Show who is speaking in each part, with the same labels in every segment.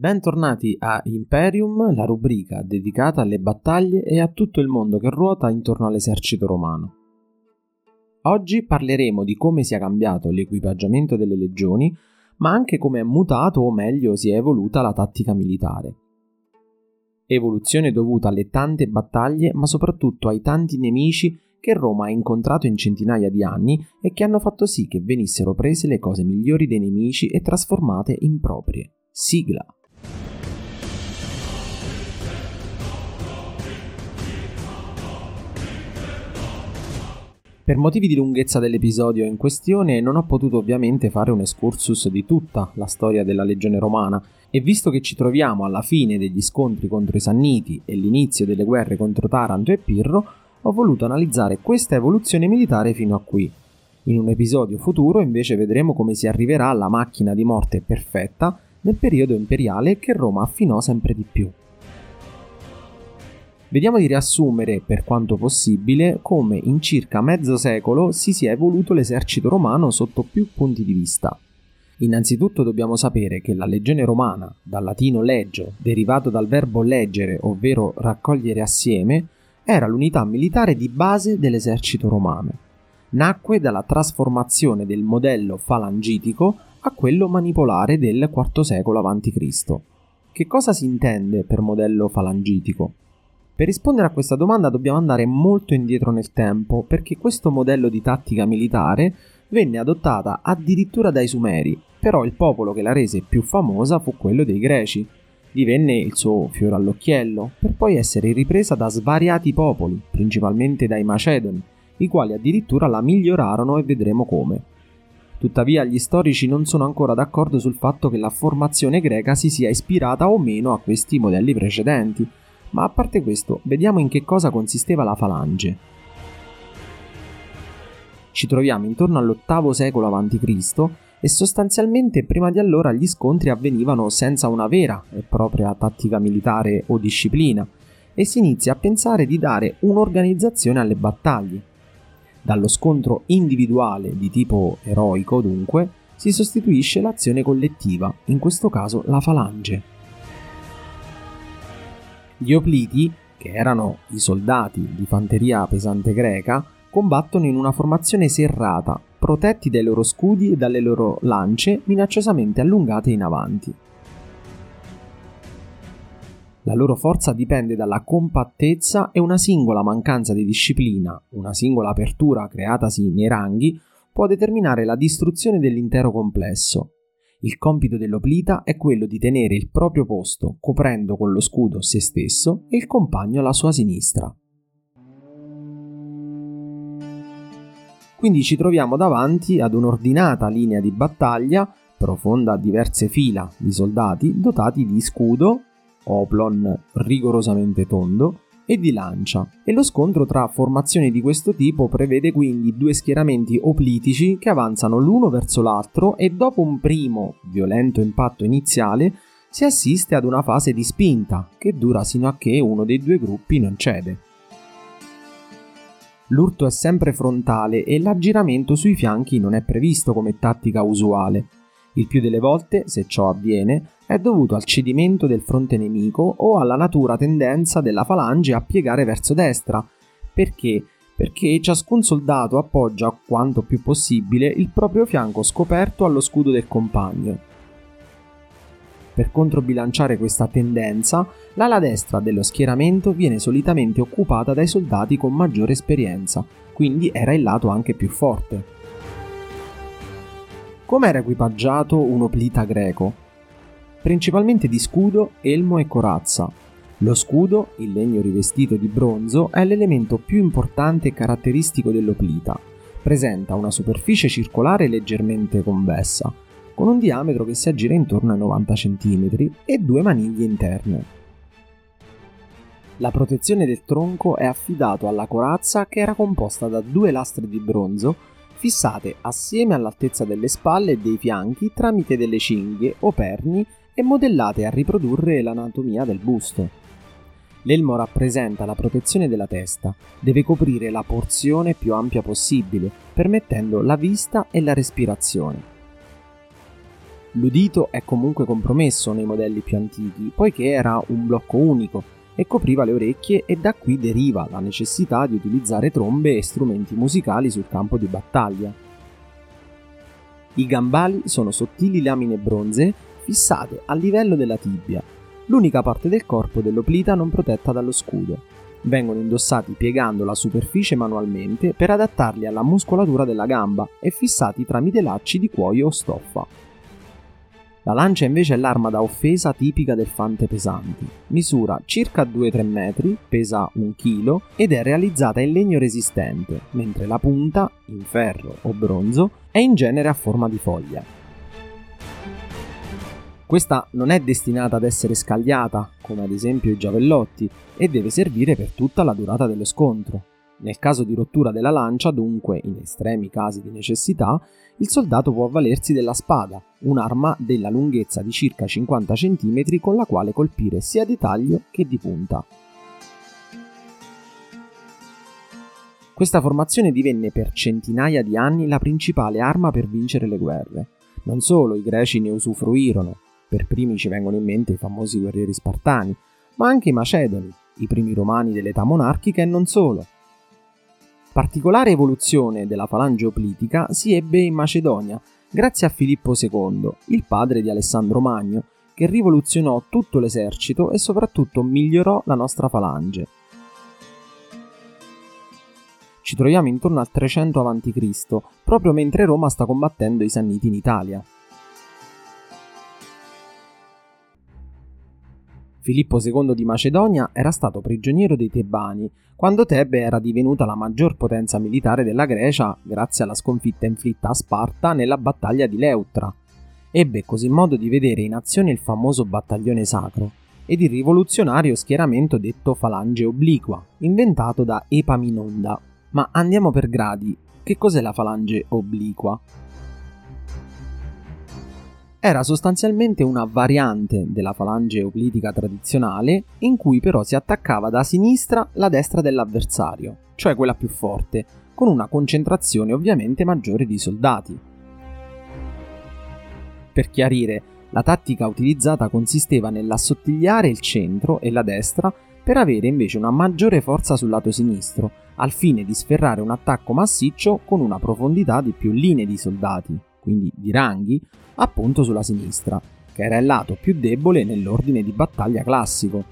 Speaker 1: Bentornati a Imperium, la rubrica dedicata alle battaglie e a tutto il mondo che ruota intorno all'esercito romano. Oggi parleremo di come sia cambiato l'equipaggiamento delle legioni, ma anche come è mutato o meglio si è evoluta la tattica militare. Evoluzione dovuta alle tante battaglie, ma soprattutto ai tanti nemici che Roma ha incontrato in centinaia di anni e che hanno fatto sì che venissero prese le cose migliori dei nemici e trasformate in proprie. Sigla. Per motivi di lunghezza dell'episodio in questione non ho potuto ovviamente fare un excursus di tutta la storia della legione romana e visto che ci troviamo alla fine degli scontri contro i Sanniti e l'inizio delle guerre contro Taranto e Pirro, ho voluto analizzare questa evoluzione militare fino a qui. In un episodio futuro invece vedremo come si arriverà alla macchina di morte perfetta nel periodo imperiale che Roma affinò sempre di più. Vediamo di riassumere, per quanto possibile, come in circa mezzo secolo si sia evoluto l'esercito romano sotto più punti di vista. Innanzitutto dobbiamo sapere che la legione romana, dal latino legio, derivato dal verbo leggere, ovvero raccogliere assieme, era l'unità militare di base dell'esercito romano. Nacque dalla trasformazione del modello falangitico a quello manipolare del IV secolo a.C. Che cosa si intende per modello falangitico? Per rispondere a questa domanda dobbiamo andare molto indietro nel tempo, perché questo modello di tattica militare venne adottata addirittura dai Sumeri, però il popolo che la rese più famosa fu quello dei Greci. Divenne il suo fiore all'occhiello, per poi essere ripresa da svariati popoli, principalmente dai Macedoni, i quali addirittura la migliorarono e vedremo come. Tuttavia gli storici non sono ancora d'accordo sul fatto che la formazione greca si sia ispirata o meno a questi modelli precedenti, ma a parte questo, vediamo in che cosa consisteva la falange. Ci troviamo intorno all'VIII secolo a.C. e sostanzialmente prima di allora gli scontri avvenivano senza una vera e propria tattica militare o disciplina e si inizia a pensare di dare un'organizzazione alle battaglie. Dallo scontro individuale di tipo eroico, dunque, si sostituisce l'azione collettiva, in questo caso la falange. Gli opliti, che erano i soldati di fanteria pesante greca, combattono in una formazione serrata, protetti dai loro scudi e dalle loro lance minacciosamente allungate in avanti. La loro forza dipende dalla compattezza e una singola mancanza di disciplina, una singola apertura creatasi nei ranghi, può determinare la distruzione dell'intero complesso. Il compito dell'oplita è quello di tenere il proprio posto, coprendo con lo scudo se stesso e il compagno alla sua sinistra. Quindi ci troviamo davanti ad un'ordinata linea di battaglia, profonda a diverse fila di soldati dotati di scudo, oplon rigorosamente tondo, e di lancia, e lo scontro tra formazioni di questo tipo prevede quindi due schieramenti oplitici che avanzano l'uno verso l'altro e dopo un primo violento impatto iniziale si assiste ad una fase di spinta che dura sino a che uno dei due gruppi non cede. L'urto è sempre frontale e l'aggiramento sui fianchi non è previsto come tattica usuale. Il più delle volte, se ciò avviene, è dovuto al cedimento del fronte nemico o alla natura tendenza della falange a piegare verso destra. Perché? Perché ciascun soldato appoggia quanto più possibile il proprio fianco scoperto allo scudo del compagno. Per controbilanciare questa tendenza, l'ala destra dello schieramento viene solitamente occupata dai soldati con maggiore esperienza, quindi era il lato anche più forte. Come era equipaggiato un oplita greco? principalmente di scudo, elmo e corazza. Lo scudo, il legno rivestito di bronzo, è l'elemento più importante e caratteristico dell'oplita. Presenta una superficie circolare leggermente convessa, con un diametro che si aggira intorno ai 90 cm e due maniglie interne. La protezione del tronco è affidato alla corazza che era composta da due lastre di bronzo fissate assieme all'altezza delle spalle e dei fianchi tramite delle cinghie o perni e modellate a riprodurre l'anatomia del busto. L'elmo rappresenta la protezione della testa, deve coprire la porzione più ampia possibile, permettendo la vista e la respirazione. L'udito è comunque compromesso nei modelli più antichi, poiché era un blocco unico e copriva le orecchie e da qui deriva la necessità di utilizzare trombe e strumenti musicali sul campo di battaglia. I gambali sono sottili lamine bronzee fissate a livello della tibia, l'unica parte del corpo dell'oplita non protetta dallo scudo. Vengono indossati piegando la superficie manualmente per adattarli alla muscolatura della gamba e fissati tramite lacci di cuoio o stoffa. La lancia invece è l'arma da offesa tipica del fante pesanti. Misura circa 2-3 metri, pesa 1 kg ed è realizzata in legno resistente, mentre la punta, in ferro o bronzo, è in genere a forma di foglia. Questa non è destinata ad essere scagliata, come ad esempio i giavellotti, e deve servire per tutta la durata dello scontro. Nel caso di rottura della lancia, dunque, in estremi casi di necessità, il soldato può avvalersi della spada, un'arma della lunghezza di circa 50 cm con la quale colpire sia di taglio che di punta. Questa formazione divenne per centinaia di anni la principale arma per vincere le guerre. Non solo i greci ne usufruirono, per primi ci vengono in mente i famosi guerrieri spartani, ma anche i macedoni, i primi romani dell'età monarchica e non solo. Particolare evoluzione della falange oplitica si ebbe in Macedonia, grazie a Filippo II, il padre di Alessandro Magno, che rivoluzionò tutto l'esercito e soprattutto migliorò la nostra falange. Ci troviamo intorno al 300 a.C., proprio mentre Roma sta combattendo i Sanniti in Italia. Filippo II di Macedonia era stato prigioniero dei Tebani, quando Tebe era divenuta la maggior potenza militare della Grecia grazie alla sconfitta inflitta a Sparta nella battaglia di Leutra. Ebbe così modo di vedere in azione il famoso battaglione sacro ed il rivoluzionario schieramento detto falange obliqua, inventato da Epaminonda. Ma andiamo per gradi. Che cos'è la falange obliqua? Era sostanzialmente una variante della falange euclidica tradizionale in cui però si attaccava da sinistra la destra dell'avversario, cioè quella più forte, con una concentrazione ovviamente maggiore di soldati. Per chiarire, la tattica utilizzata consisteva nell'assottigliare il centro e la destra per avere invece una maggiore forza sul lato sinistro, al fine di sferrare un attacco massiccio con una profondità di più linee di soldati, quindi di ranghi, appunto sulla sinistra, che era il lato più debole nell'ordine di battaglia classico.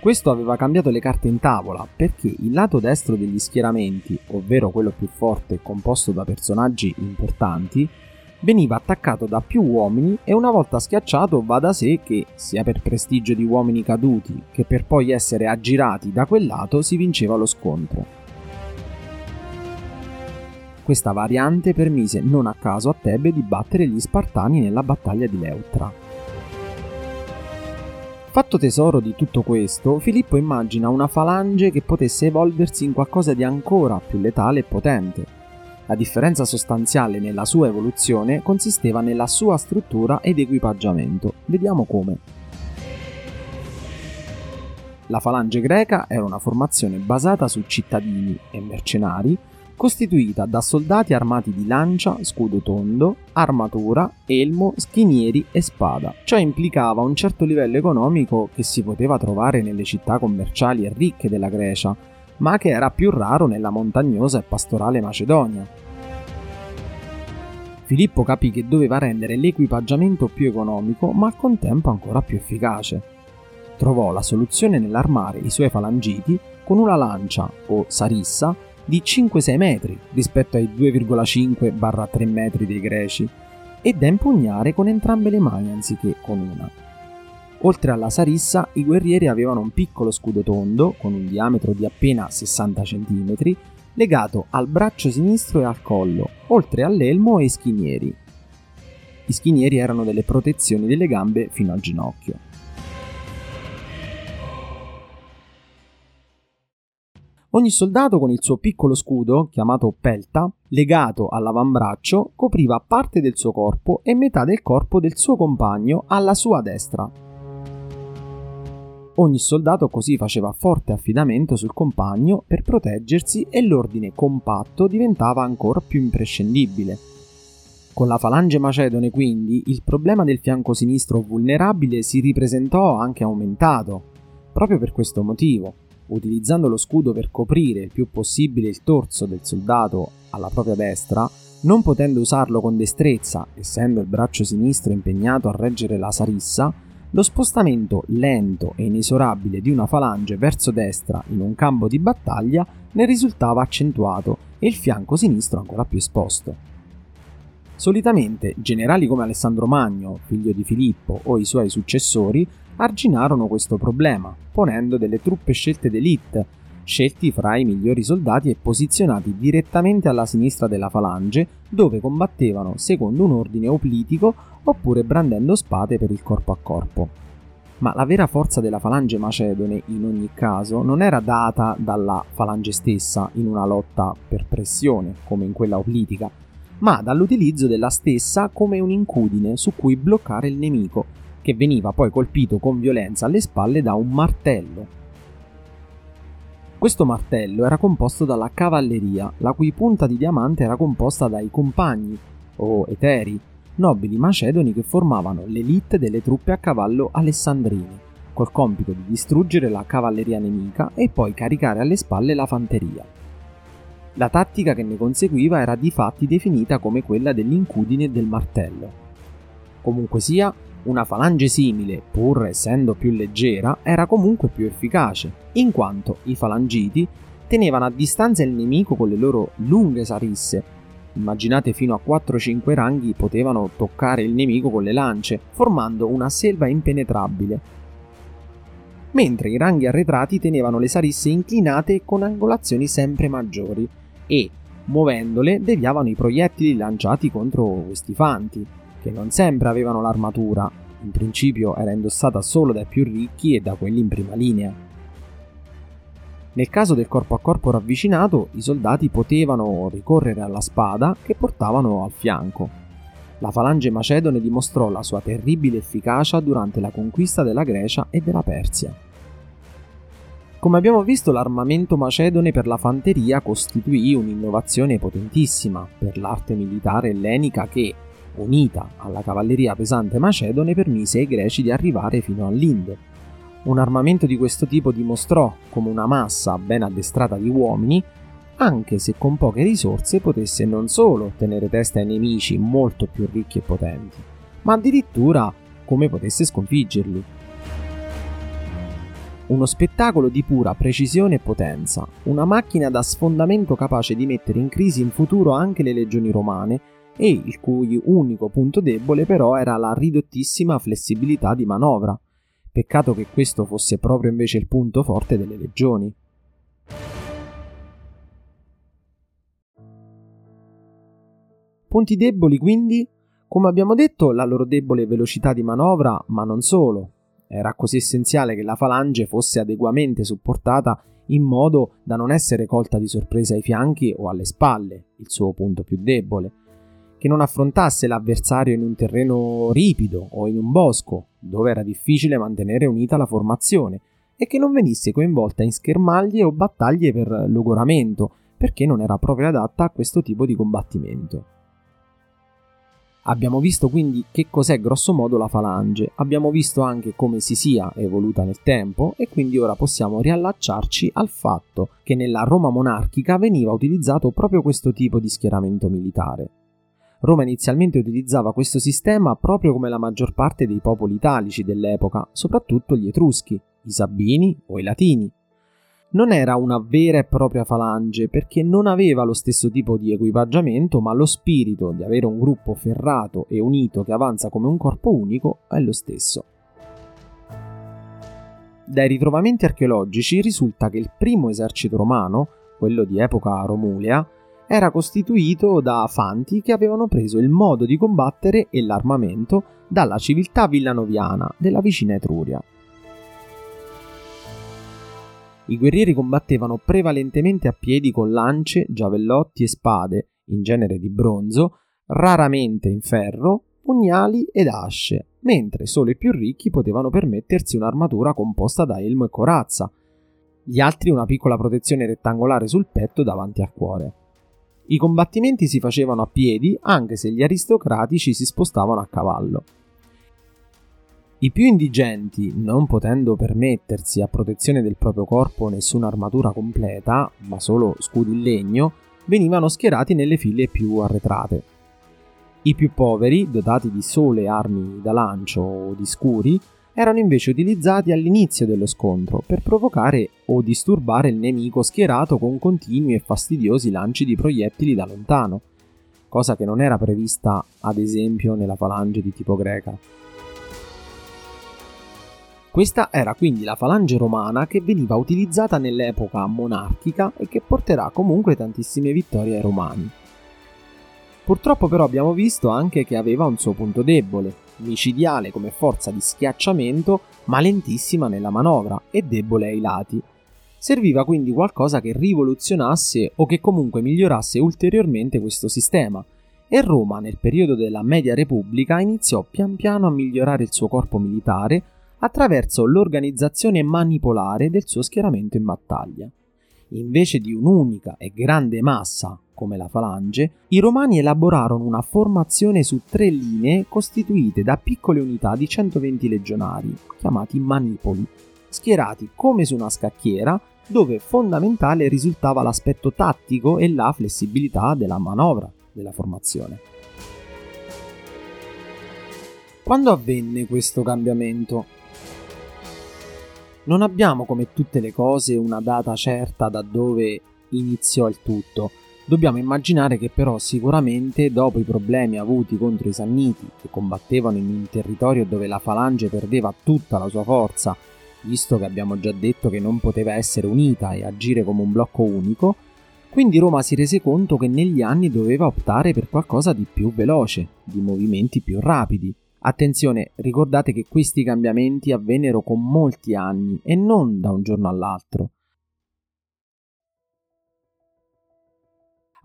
Speaker 1: Questo aveva cambiato le carte in tavola perché il lato destro degli schieramenti, ovvero quello più forte composto da personaggi importanti, veniva attaccato da più uomini e una volta schiacciato va da sé che, sia per prestigio di uomini caduti che per poi essere aggirati da quel lato, si vinceva lo scontro. Questa variante permise non a caso a Tebe di battere gli Spartani nella battaglia di Leutra. Fatto tesoro di tutto questo, Filippo immagina una falange che potesse evolversi in qualcosa di ancora più letale e potente. La differenza sostanziale nella sua evoluzione consisteva nella sua struttura ed equipaggiamento. Vediamo come. La falange greca era una formazione basata su cittadini e mercenari costituita da soldati armati di lancia, scudo tondo, armatura, elmo, schinieri e spada. Ciò implicava un certo livello economico che si poteva trovare nelle città commerciali e ricche della Grecia, ma che era più raro nella montagnosa e pastorale Macedonia. Filippo capì che doveva rendere l'equipaggiamento più economico, ma al contempo ancora più efficace. Trovò la soluzione nell'armare i suoi falangiti con una lancia o sarissa di 5-6 metri rispetto ai 2,5-3 metri dei greci e da impugnare con entrambe le mani anziché con una. Oltre alla sarissa, i guerrieri avevano un piccolo scudo tondo, con un diametro di appena 60 cm, legato al braccio sinistro e al collo, oltre all'elmo e ai schinieri. I schinieri erano delle protezioni delle gambe fino al ginocchio. Ogni soldato con il suo piccolo scudo, chiamato pelta, legato all'avambraccio, copriva parte del suo corpo e metà del corpo del suo compagno alla sua destra. Ogni soldato così faceva forte affidamento sul compagno per proteggersi e l'ordine compatto diventava ancora più imprescindibile. Con la falange macedone quindi il problema del fianco sinistro vulnerabile si ripresentò anche aumentato, proprio per questo motivo, utilizzando lo scudo per coprire il più possibile il torso del soldato alla propria destra, non potendo usarlo con destrezza, essendo il braccio sinistro impegnato a reggere la sarissa, lo spostamento lento e inesorabile di una falange verso destra in un campo di battaglia ne risultava accentuato e il fianco sinistro ancora più esposto. Solitamente generali come Alessandro Magno, figlio di Filippo, o i suoi successori arginarono questo problema, ponendo delle truppe scelte d'élite, scelti fra i migliori soldati e posizionati direttamente alla sinistra della falange, dove combattevano secondo un ordine oplitico oppure brandendo spade per il corpo a corpo. Ma la vera forza della falange macedone, in ogni caso, non era data dalla falange stessa in una lotta per pressione, come in quella oplitica, ma dall'utilizzo della stessa come un incudine su cui bloccare il nemico, che veniva poi colpito con violenza alle spalle da un martello. Questo martello era composto dalla cavalleria, la cui punta di diamante era composta dai compagni, o eteri, nobili macedoni che formavano l'elite delle truppe a cavallo alessandrine, col compito di distruggere la cavalleria nemica e poi caricare alle spalle la fanteria. La tattica che ne conseguiva era di fatti definita come quella dell'incudine e del martello. Comunque sia, una falange simile, pur essendo più leggera, era comunque più efficace, in quanto i falangiti tenevano a distanza il nemico con le loro lunghe sarisse. Immaginate fino a 4-5 ranghi potevano toccare il nemico con le lance, formando una selva impenetrabile. Mentre i ranghi arretrati tenevano le sarisse inclinate con angolazioni sempre maggiori, e, muovendole, deviavano i proiettili lanciati contro questi fanti, che non sempre avevano l'armatura, in principio era indossata solo dai più ricchi e da quelli in prima linea. Nel caso del corpo a corpo ravvicinato, i soldati potevano ricorrere alla spada che portavano al fianco. La falange macedone dimostrò la sua terribile efficacia durante la conquista della Grecia e della Persia. Come abbiamo visto, l'armamento macedone per la fanteria costituì un'innovazione potentissima per l'arte militare ellenica che, unita alla cavalleria pesante macedone, permise ai greci di arrivare fino all'Indo. Un armamento di questo tipo dimostrò come una massa ben addestrata di uomini, anche se con poche risorse, potesse non solo tenere testa ai nemici molto più ricchi e potenti, ma addirittura come potesse sconfiggerli. Uno spettacolo di pura precisione e potenza, una macchina da sfondamento capace di mettere in crisi in futuro anche le legioni romane e il cui unico punto debole però era la ridottissima flessibilità di manovra. Peccato che questo fosse proprio invece il punto forte delle legioni. Punti deboli quindi? Come abbiamo detto, la loro debole velocità di manovra, ma non solo. Era così essenziale che la falange fosse adeguamente supportata in modo da non essere colta di sorpresa ai fianchi o alle spalle, il suo punto più debole, che non affrontasse l'avversario in un terreno ripido o in un bosco, dove era difficile mantenere unita la formazione, e che non venisse coinvolta in schermaglie o battaglie per logoramento, perché non era proprio adatta a questo tipo di combattimento. Abbiamo visto quindi che cos'è grossomodo la falange, abbiamo visto anche come si sia evoluta nel tempo e quindi ora possiamo riallacciarci al fatto che nella Roma monarchica veniva utilizzato proprio questo tipo di schieramento militare. Roma inizialmente utilizzava questo sistema proprio come la maggior parte dei popoli italici dell'epoca, soprattutto gli Etruschi, i Sabini o i Latini, non era una vera e propria falange perché non aveva lo stesso tipo di equipaggiamento, ma lo spirito di avere un gruppo ferrato e unito che avanza come un corpo unico è lo stesso. Dai ritrovamenti archeologici risulta che il primo esercito romano, quello di epoca romulea, era costituito da fanti che avevano preso il modo di combattere e l'armamento dalla civiltà villanoviana della vicina Etruria. I guerrieri combattevano prevalentemente a piedi con lance, giavellotti e spade, in genere di bronzo, raramente in ferro, pugnali ed asce, mentre solo i più ricchi potevano permettersi un'armatura composta da elmo e corazza, gli altri una piccola protezione rettangolare sul petto davanti al cuore. I combattimenti si facevano a piedi, anche se gli aristocratici si spostavano a cavallo. I più indigenti, non potendo permettersi a protezione del proprio corpo nessuna armatura completa, ma solo scudi in legno, venivano schierati nelle file più arretrate. I più poveri, dotati di sole armi da lancio o di scuri, erano invece utilizzati all'inizio dello scontro per provocare o disturbare il nemico schierato con continui e fastidiosi lanci di proiettili da lontano, cosa che non era prevista ad esempio nella falange di tipo greca. Questa era quindi la falange romana che veniva utilizzata nell'epoca monarchica e che porterà comunque tantissime vittorie ai romani. Purtroppo però abbiamo visto anche che aveva un suo punto debole, micidiale come forza di schiacciamento, ma lentissima nella manovra e debole ai lati. Serviva quindi qualcosa che rivoluzionasse o che comunque migliorasse ulteriormente questo sistema, e Roma nel periodo della Media Repubblica iniziò pian piano a migliorare il suo corpo militare attraverso l'organizzazione manipolare del suo schieramento in battaglia. Invece di un'unica e grande massa come la falange, i romani elaborarono una formazione su tre linee costituite da piccole unità di 120 legionari, chiamati manipoli, schierati come su una scacchiera dove fondamentale risultava l'aspetto tattico e la flessibilità della manovra della formazione. Quando avvenne questo cambiamento? Non abbiamo come tutte le cose una data certa da dove iniziò il tutto, Dobbiamo immaginare che però sicuramente dopo i problemi avuti contro i Sanniti, che combattevano in un territorio dove la falange perdeva tutta la sua forza, visto che abbiamo già detto che non poteva essere unita e agire come un blocco unico, quindi Roma si rese conto che negli anni doveva optare per qualcosa di più veloce, di movimenti più rapidi. Attenzione, ricordate che questi cambiamenti avvennero con molti anni e non da un giorno all'altro.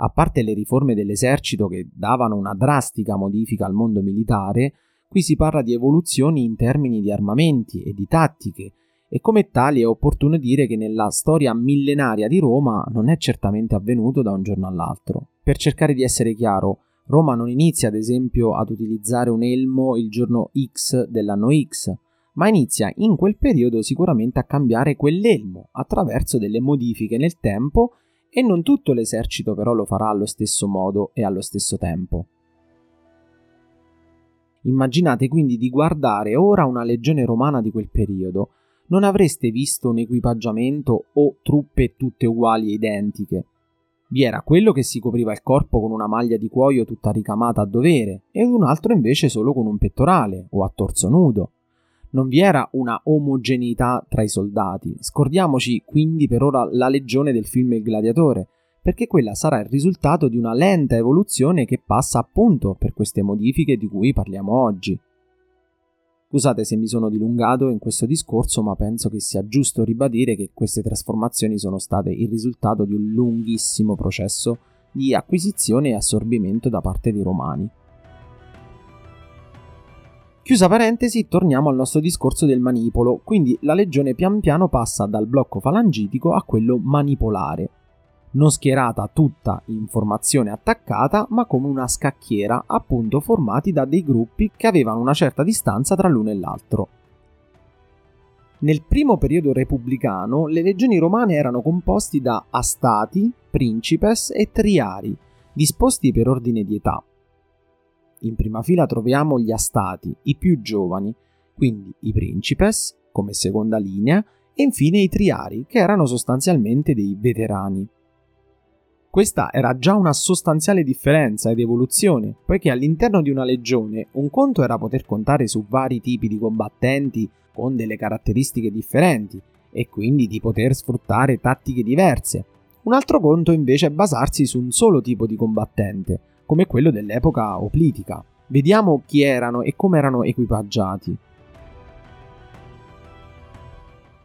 Speaker 1: A parte le riforme dell'esercito che davano una drastica modifica al mondo militare, qui si parla di evoluzioni in termini di armamenti e di tattiche, e come tali è opportuno dire che nella storia millenaria di Roma non è certamente avvenuto da un giorno all'altro. Per cercare di essere chiaro, Roma non inizia ad esempio ad utilizzare un elmo il giorno X dell'anno X, ma inizia in quel periodo sicuramente a cambiare quell'elmo attraverso delle modifiche nel tempo e non tutto l'esercito però lo farà allo stesso modo e allo stesso tempo. Immaginate quindi di guardare ora una legione romana di quel periodo. Non avreste visto un equipaggiamento o truppe tutte uguali e identiche. Vi era quello che si copriva il corpo con una maglia di cuoio tutta ricamata a dovere e un altro invece solo con un pettorale o a torso nudo non vi era una omogeneità tra i soldati. Scordiamoci quindi per ora la legione del film Il gladiatore, perché quella sarà il risultato di una lenta evoluzione che passa appunto per queste modifiche di cui parliamo oggi. Scusate se mi sono dilungato in questo discorso, ma penso che sia giusto ribadire che queste trasformazioni sono state il risultato di un lunghissimo processo di acquisizione e assorbimento da parte dei romani. Chiusa parentesi, torniamo al nostro discorso del manipolo, quindi la legione pian piano passa dal blocco falangitico a quello manipolare, non schierata tutta in formazione attaccata, ma come una scacchiera, appunto formati da dei gruppi che avevano una certa distanza tra l'uno e l'altro. Nel primo periodo repubblicano le legioni romane erano composti da astati, principes e triari, disposti per ordine di età. In prima fila troviamo gli astati, i più giovani, quindi i principes come seconda linea e infine i triari, che erano sostanzialmente dei veterani. Questa era già una sostanziale differenza ed evoluzione, poiché all'interno di una legione un conto era poter contare su vari tipi di combattenti con delle caratteristiche differenti e quindi di poter sfruttare tattiche diverse. Un altro conto invece è basarsi su un solo tipo di combattente, come quello dell'epoca oplitica. Vediamo chi erano e come erano equipaggiati.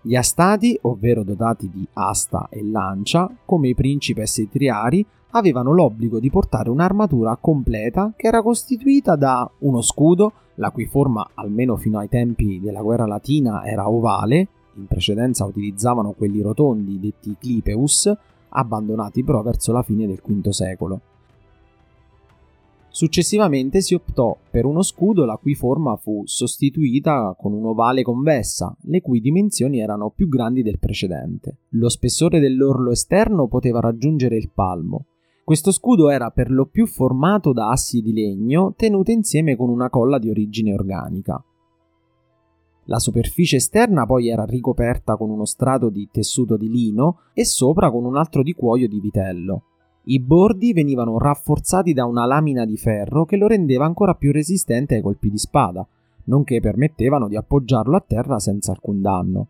Speaker 1: Gli astati, ovvero dotati di asta e lancia, come i principes e triari, avevano l'obbligo di portare un'armatura completa che era costituita da uno scudo, la cui forma, almeno fino ai tempi della guerra latina, era ovale, in precedenza utilizzavano quelli rotondi detti clipeus, abbandonati però verso la fine del V secolo. Successivamente si optò per uno scudo la cui forma fu sostituita con un'ovale convessa, le cui dimensioni erano più grandi del precedente. Lo spessore dell'orlo esterno poteva raggiungere il palmo. Questo scudo era per lo più formato da assi di legno tenute insieme con una colla di origine organica. La superficie esterna poi era ricoperta con uno strato di tessuto di lino e sopra con un altro di cuoio di vitello. I bordi venivano rafforzati da una lamina di ferro che lo rendeva ancora più resistente ai colpi di spada, nonché permettevano di appoggiarlo a terra senza alcun danno.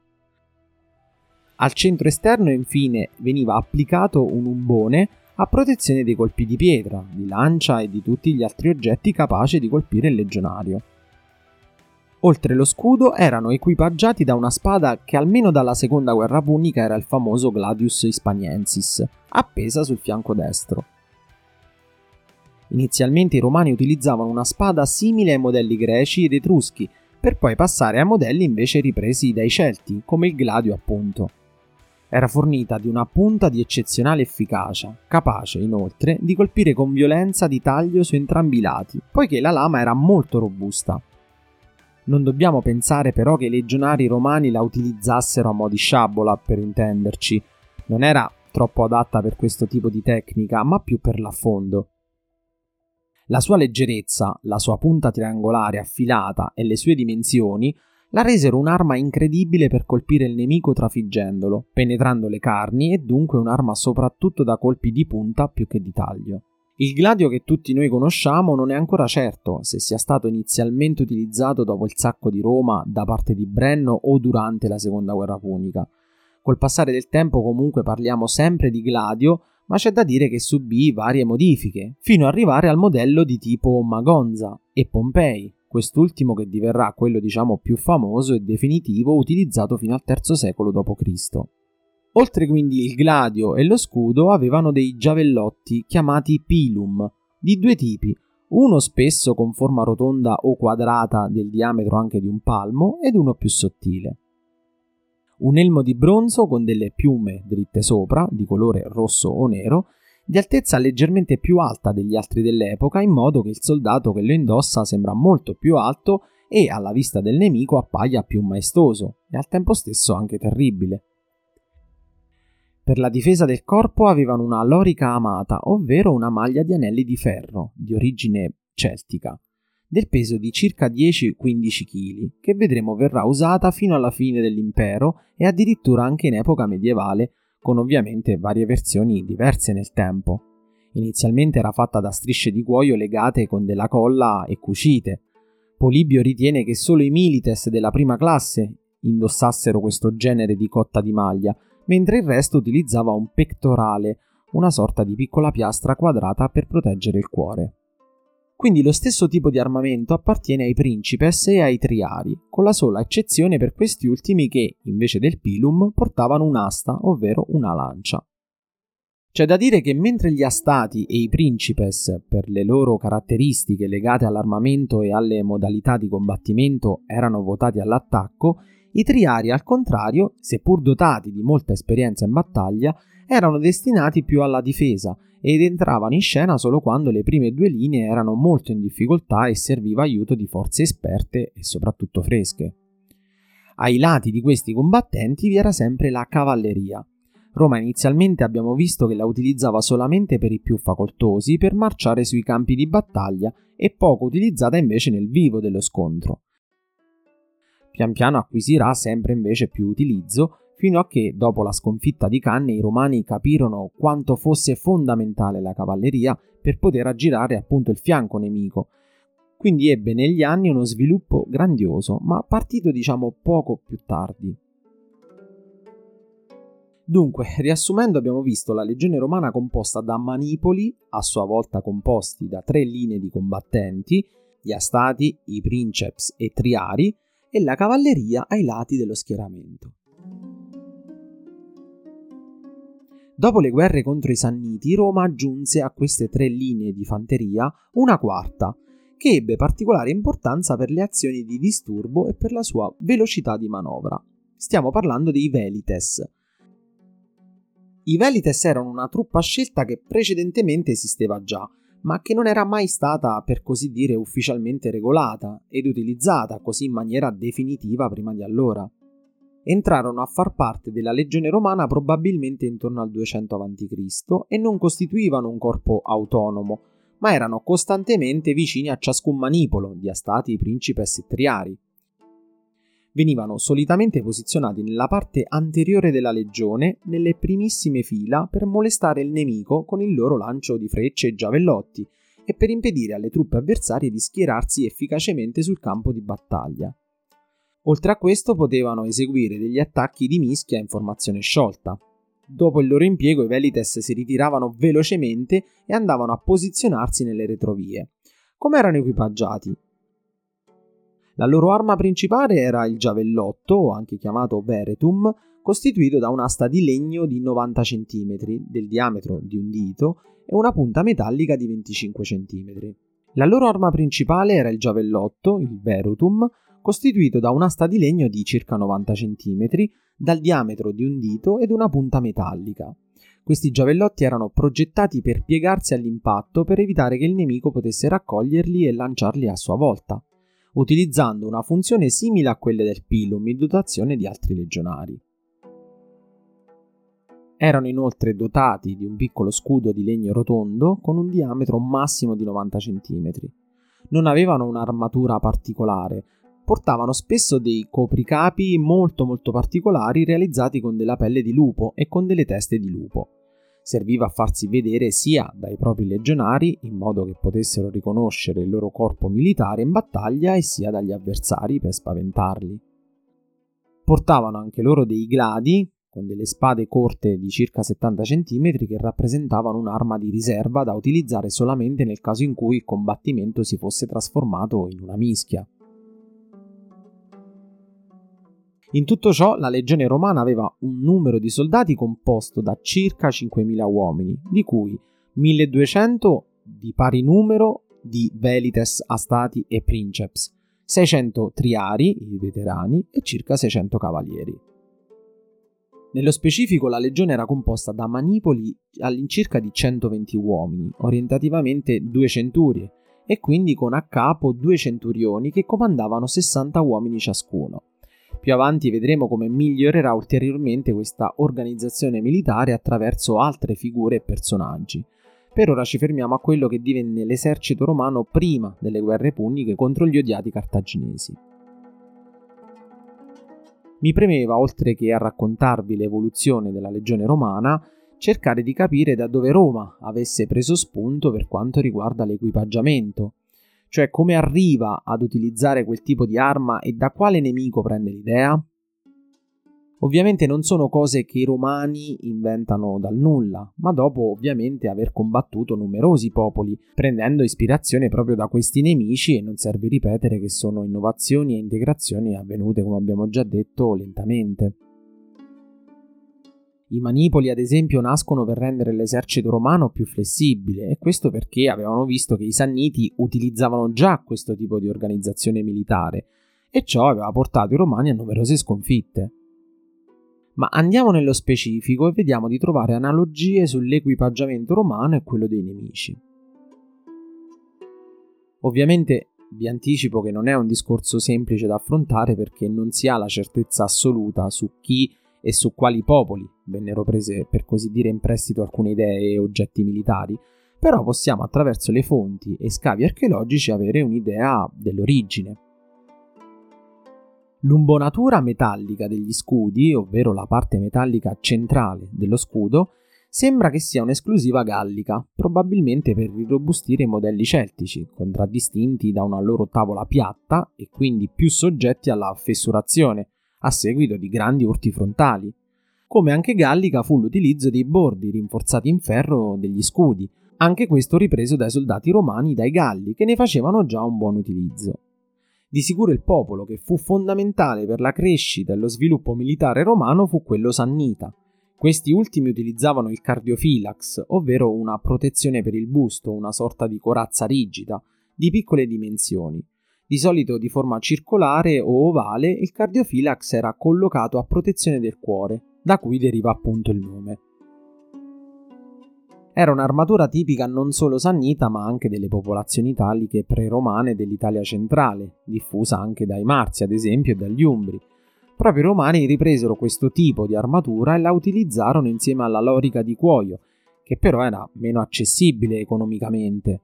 Speaker 1: Al centro esterno infine veniva applicato un umbone a protezione dei colpi di pietra, di lancia e di tutti gli altri oggetti capaci di colpire il legionario. Oltre lo scudo erano equipaggiati da una spada che almeno dalla seconda guerra punica era il famoso Gladius Hispaniensis, appesa sul fianco destro. Inizialmente i romani utilizzavano una spada simile ai modelli greci ed etruschi, per poi passare a modelli invece ripresi dai Celti, come il gladio appunto. Era fornita di una punta di eccezionale efficacia, capace inoltre di colpire con violenza di taglio su entrambi i lati, poiché la lama era molto robusta, non dobbiamo pensare però che i legionari romani la utilizzassero a mo' di sciabola, per intenderci. Non era troppo adatta per questo tipo di tecnica, ma più per l'affondo. La sua leggerezza, la sua punta triangolare affilata e le sue dimensioni la resero un'arma incredibile per colpire il nemico trafiggendolo, penetrando le carni e dunque un'arma soprattutto da colpi di punta più che di taglio. Il gladio che tutti noi conosciamo non è ancora certo se sia stato inizialmente utilizzato dopo il sacco di Roma da parte di Brenno o durante la seconda guerra punica. Col passare del tempo comunque parliamo sempre di gladio, ma c'è da dire che subì varie modifiche, fino ad arrivare al modello di tipo Magonza e Pompei, quest'ultimo che diverrà quello diciamo più famoso e definitivo utilizzato fino al III secolo d.C. Oltre quindi il gladio e lo scudo avevano dei giavellotti chiamati pilum, di due tipi, uno spesso con forma rotonda o quadrata del diametro anche di un palmo ed uno più sottile. Un elmo di bronzo con delle piume dritte sopra, di colore rosso o nero, di altezza leggermente più alta degli altri dell'epoca, in modo che il soldato che lo indossa sembra molto più alto e alla vista del nemico appaia più maestoso e al tempo stesso anche terribile. Per la difesa del corpo avevano una lorica amata, ovvero una maglia di anelli di ferro, di origine celtica, del peso di circa 10-15 kg, che vedremo verrà usata fino alla fine dell'impero e addirittura anche in epoca medievale, con ovviamente varie versioni diverse nel tempo. Inizialmente era fatta da strisce di cuoio legate con della colla e cucite. Polibio ritiene che solo i milites della prima classe indossassero questo genere di cotta di maglia, mentre il resto utilizzava un pectorale, una sorta di piccola piastra quadrata per proteggere il cuore. Quindi lo stesso tipo di armamento appartiene ai principes e ai triari, con la sola eccezione per questi ultimi che, invece del pilum, portavano un'asta, ovvero una lancia. C'è da dire che mentre gli astati e i principes, per le loro caratteristiche legate all'armamento e alle modalità di combattimento, erano votati all'attacco, i triari, al contrario, seppur dotati di molta esperienza in battaglia, erano destinati più alla difesa ed entravano in scena solo quando le prime due linee erano molto in difficoltà e serviva aiuto di forze esperte e soprattutto fresche. Ai lati di questi combattenti vi era sempre la cavalleria. Roma inizialmente abbiamo visto che la utilizzava solamente per i più facoltosi per marciare sui campi di battaglia e poco utilizzata invece nel vivo dello scontro pian piano acquisirà sempre invece più utilizzo fino a che, dopo la sconfitta di Canne, i romani capirono quanto fosse fondamentale la cavalleria per poter aggirare appunto il fianco nemico. Quindi ebbe negli anni uno sviluppo grandioso, ma partito diciamo poco più tardi. Dunque, riassumendo, abbiamo visto la legione romana composta da manipoli, a sua volta composti da tre linee di combattenti, gli astati, i princeps e triari, e la cavalleria ai lati dello schieramento. Dopo le guerre contro i Sanniti, Roma aggiunse a queste tre linee di fanteria una quarta, che ebbe particolare importanza per le azioni di disturbo e per la sua velocità di manovra. Stiamo parlando dei Velites. I Velites erano una truppa scelta che precedentemente esisteva già, ma che non era mai stata, per così dire, ufficialmente regolata ed utilizzata così in maniera definitiva prima di allora. Entrarono a far parte della legione romana probabilmente intorno al 200 a.C. e non costituivano un corpo autonomo, ma erano costantemente vicini a ciascun manipolo di astati, e triari. Venivano solitamente posizionati nella parte anteriore della legione, nelle primissime fila, per molestare il nemico con il loro lancio di frecce e giavellotti e per impedire alle truppe avversarie di schierarsi efficacemente sul campo di battaglia. Oltre a questo potevano eseguire degli attacchi di mischia in formazione sciolta, Dopo il loro impiego i Velites si ritiravano velocemente e andavano a posizionarsi nelle retrovie. Come erano equipaggiati? La loro arma principale era il giavellotto, anche chiamato veretum, costituito da un'asta di legno di 90 cm, del diametro di un dito, e una punta metallica di 25 cm. La loro arma principale era il giavellotto, il verutum, costituito da un'asta di legno di circa 90 cm, dal diametro di un dito ed una punta metallica. Questi giavellotti erano progettati per piegarsi all'impatto per evitare che il nemico potesse raccoglierli e lanciarli a sua volta, utilizzando una funzione simile a quelle del pilum in dotazione di altri legionari. Erano inoltre dotati di un piccolo scudo di legno rotondo con un diametro massimo di 90 cm. Non avevano un'armatura particolare, portavano spesso dei copricapi molto molto particolari realizzati con della pelle di lupo e con delle teste di lupo. Serviva a farsi vedere sia dai propri legionari in modo che potessero riconoscere il loro corpo militare in battaglia e sia dagli avversari per spaventarli. Portavano anche loro dei gladi con delle spade corte di circa 70 cm che rappresentavano un'arma di riserva da utilizzare solamente nel caso in cui il combattimento si fosse trasformato in una mischia. In tutto ciò la legione romana aveva un numero di soldati composto da circa 5.000 uomini, di cui 1.200 di pari numero di velites, astati e princeps, 600 triari, i veterani, e circa 600 cavalieri. Nello specifico la legione era composta da manipoli all'incirca di 120 uomini, orientativamente due centurie, e quindi con a capo due centurioni che comandavano 60 uomini ciascuno. Più avanti vedremo come migliorerà ulteriormente questa organizzazione militare attraverso altre figure e personaggi. Per ora ci fermiamo a quello che divenne l'esercito romano prima delle guerre puniche contro gli odiati cartaginesi. Mi premeva, oltre che a raccontarvi l'evoluzione della legione romana, cercare di capire da dove Roma avesse preso spunto per quanto riguarda l'equipaggiamento, cioè come arriva ad utilizzare quel tipo di arma e da quale nemico prende l'idea? Ovviamente non sono cose che i romani inventano dal nulla, ma dopo ovviamente aver combattuto numerosi popoli, prendendo ispirazione proprio da questi nemici e non serve ripetere che sono innovazioni e integrazioni avvenute, come abbiamo già detto, lentamente. I manipoli, ad esempio, nascono per rendere l'esercito romano più flessibile, e questo perché avevano visto che i Sanniti utilizzavano già questo tipo di organizzazione militare, e ciò aveva portato i romani a numerose sconfitte. Ma andiamo nello specifico e vediamo di trovare analogie sull'equipaggiamento romano e quello dei nemici. Ovviamente vi anticipo che non è un discorso semplice da affrontare perché non si ha la certezza assoluta su chi e su quali popoli vennero prese per così dire in prestito alcune idee e oggetti militari, però possiamo attraverso le fonti e scavi archeologici avere un'idea dell'origine. L'umbonatura metallica degli scudi, ovvero la parte metallica centrale dello scudo, sembra che sia un'esclusiva gallica, probabilmente per rirobustire i modelli celtici, contraddistinti da una loro tavola piatta e quindi più soggetti alla fessurazione, a seguito di grandi urti frontali. Come anche gallica fu l'utilizzo dei bordi rinforzati in ferro degli scudi, anche questo ripreso dai soldati romani dai Galli, che ne facevano già un buon utilizzo. Di sicuro il popolo che fu fondamentale per la crescita e lo sviluppo militare romano fu quello sannita. Questi ultimi utilizzavano il cardiofilax, ovvero una protezione per il busto, una sorta di corazza rigida, di piccole dimensioni, di solito di forma circolare o ovale, il cardiofilax era collocato a protezione del cuore, da cui deriva appunto il nome. Era un'armatura tipica non solo sannita ma anche delle popolazioni italiche pre-romane dell'Italia centrale, diffusa anche dai Marzi ad esempio e dagli Umbri. Proprio i romani ripresero questo tipo di armatura e la utilizzarono insieme alla lorica di cuoio, che però era meno accessibile economicamente.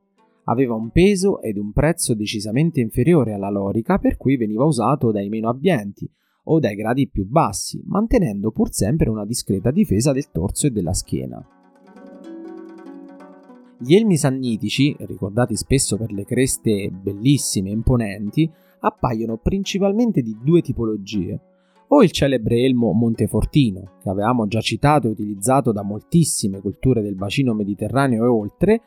Speaker 1: Aveva un peso ed un prezzo decisamente inferiore alla lorica, per cui veniva usato dai meno abbienti o dai gradi più bassi, mantenendo pur sempre una discreta difesa del torso e della schiena. Gli elmi sannitici, ricordati spesso per le creste bellissime e imponenti, appaiono principalmente di due tipologie. O il celebre elmo Montefortino, che avevamo già citato e utilizzato da moltissime culture del bacino mediterraneo e oltre,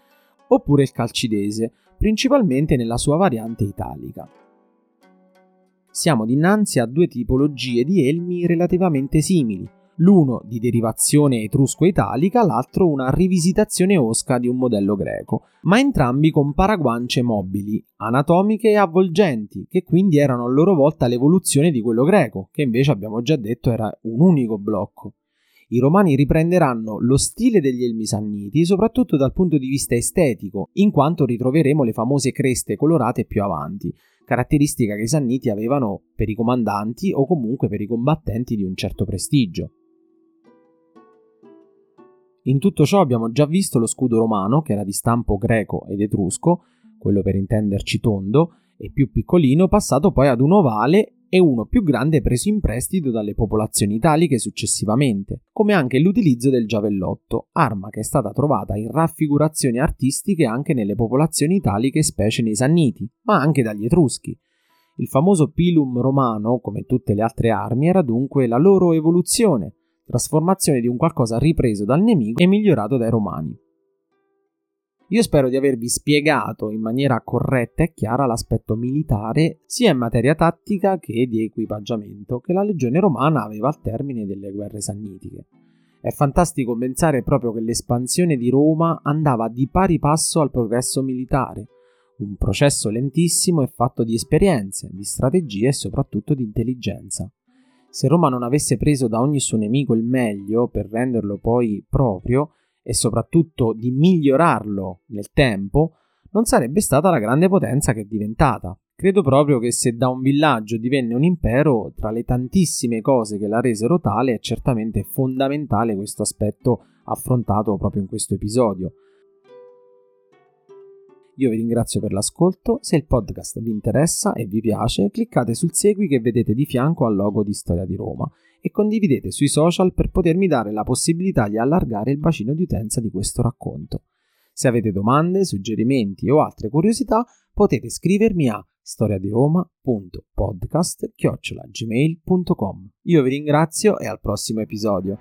Speaker 1: oppure il calcidese, principalmente nella sua variante italica. Siamo dinanzi a due tipologie di elmi relativamente simili, l'uno di derivazione etrusco-italica, l'altro una rivisitazione osca di un modello greco, ma entrambi con paraguance mobili, anatomiche e avvolgenti, che quindi erano a loro volta l'evoluzione di quello greco, che invece abbiamo già detto era un unico blocco. I romani riprenderanno lo stile degli elmi sanniti, soprattutto dal punto di vista estetico, in quanto ritroveremo le famose creste colorate più avanti, caratteristica che i sanniti avevano per i comandanti o comunque per i combattenti di un certo prestigio. In tutto ciò abbiamo già visto lo scudo romano, che era di stampo greco ed etrusco, quello per intenderci tondo, e più piccolino, passato poi ad un ovale e uno più grande preso in prestito dalle popolazioni italiche successivamente, come anche l'utilizzo del giavellotto, arma che è stata trovata in raffigurazioni artistiche anche nelle popolazioni italiche, specie nei Sanniti, ma anche dagli Etruschi. Il famoso pilum romano, come tutte le altre armi, era dunque la loro evoluzione, trasformazione di un qualcosa ripreso dal nemico e migliorato dai romani. Io spero di avervi spiegato in maniera corretta e chiara l'aspetto militare sia in materia tattica che di equipaggiamento che la legione romana aveva al termine delle guerre sannitiche. È fantastico pensare proprio che l'espansione di Roma andava di pari passo al progresso militare, un processo lentissimo e fatto di esperienze, di strategie e soprattutto di intelligenza. Se Roma non avesse preso da ogni suo nemico il meglio per renderlo poi proprio e soprattutto di migliorarlo nel tempo, non sarebbe stata la grande potenza che è diventata. Credo proprio che se da un villaggio divenne un impero, tra le tantissime cose che la resero tale, è certamente fondamentale questo aspetto affrontato proprio in questo episodio. Io vi ringrazio per l'ascolto, se il podcast vi interessa e vi piace cliccate sul segui che vedete di fianco al logo di Storia di Roma e condividete sui social per potermi dare la possibilità di allargare il bacino di utenza di questo racconto. Se avete domande, suggerimenti o altre curiosità potete scrivermi a storiadiroma.podcast.gmail.com Io vi ringrazio e al prossimo episodio.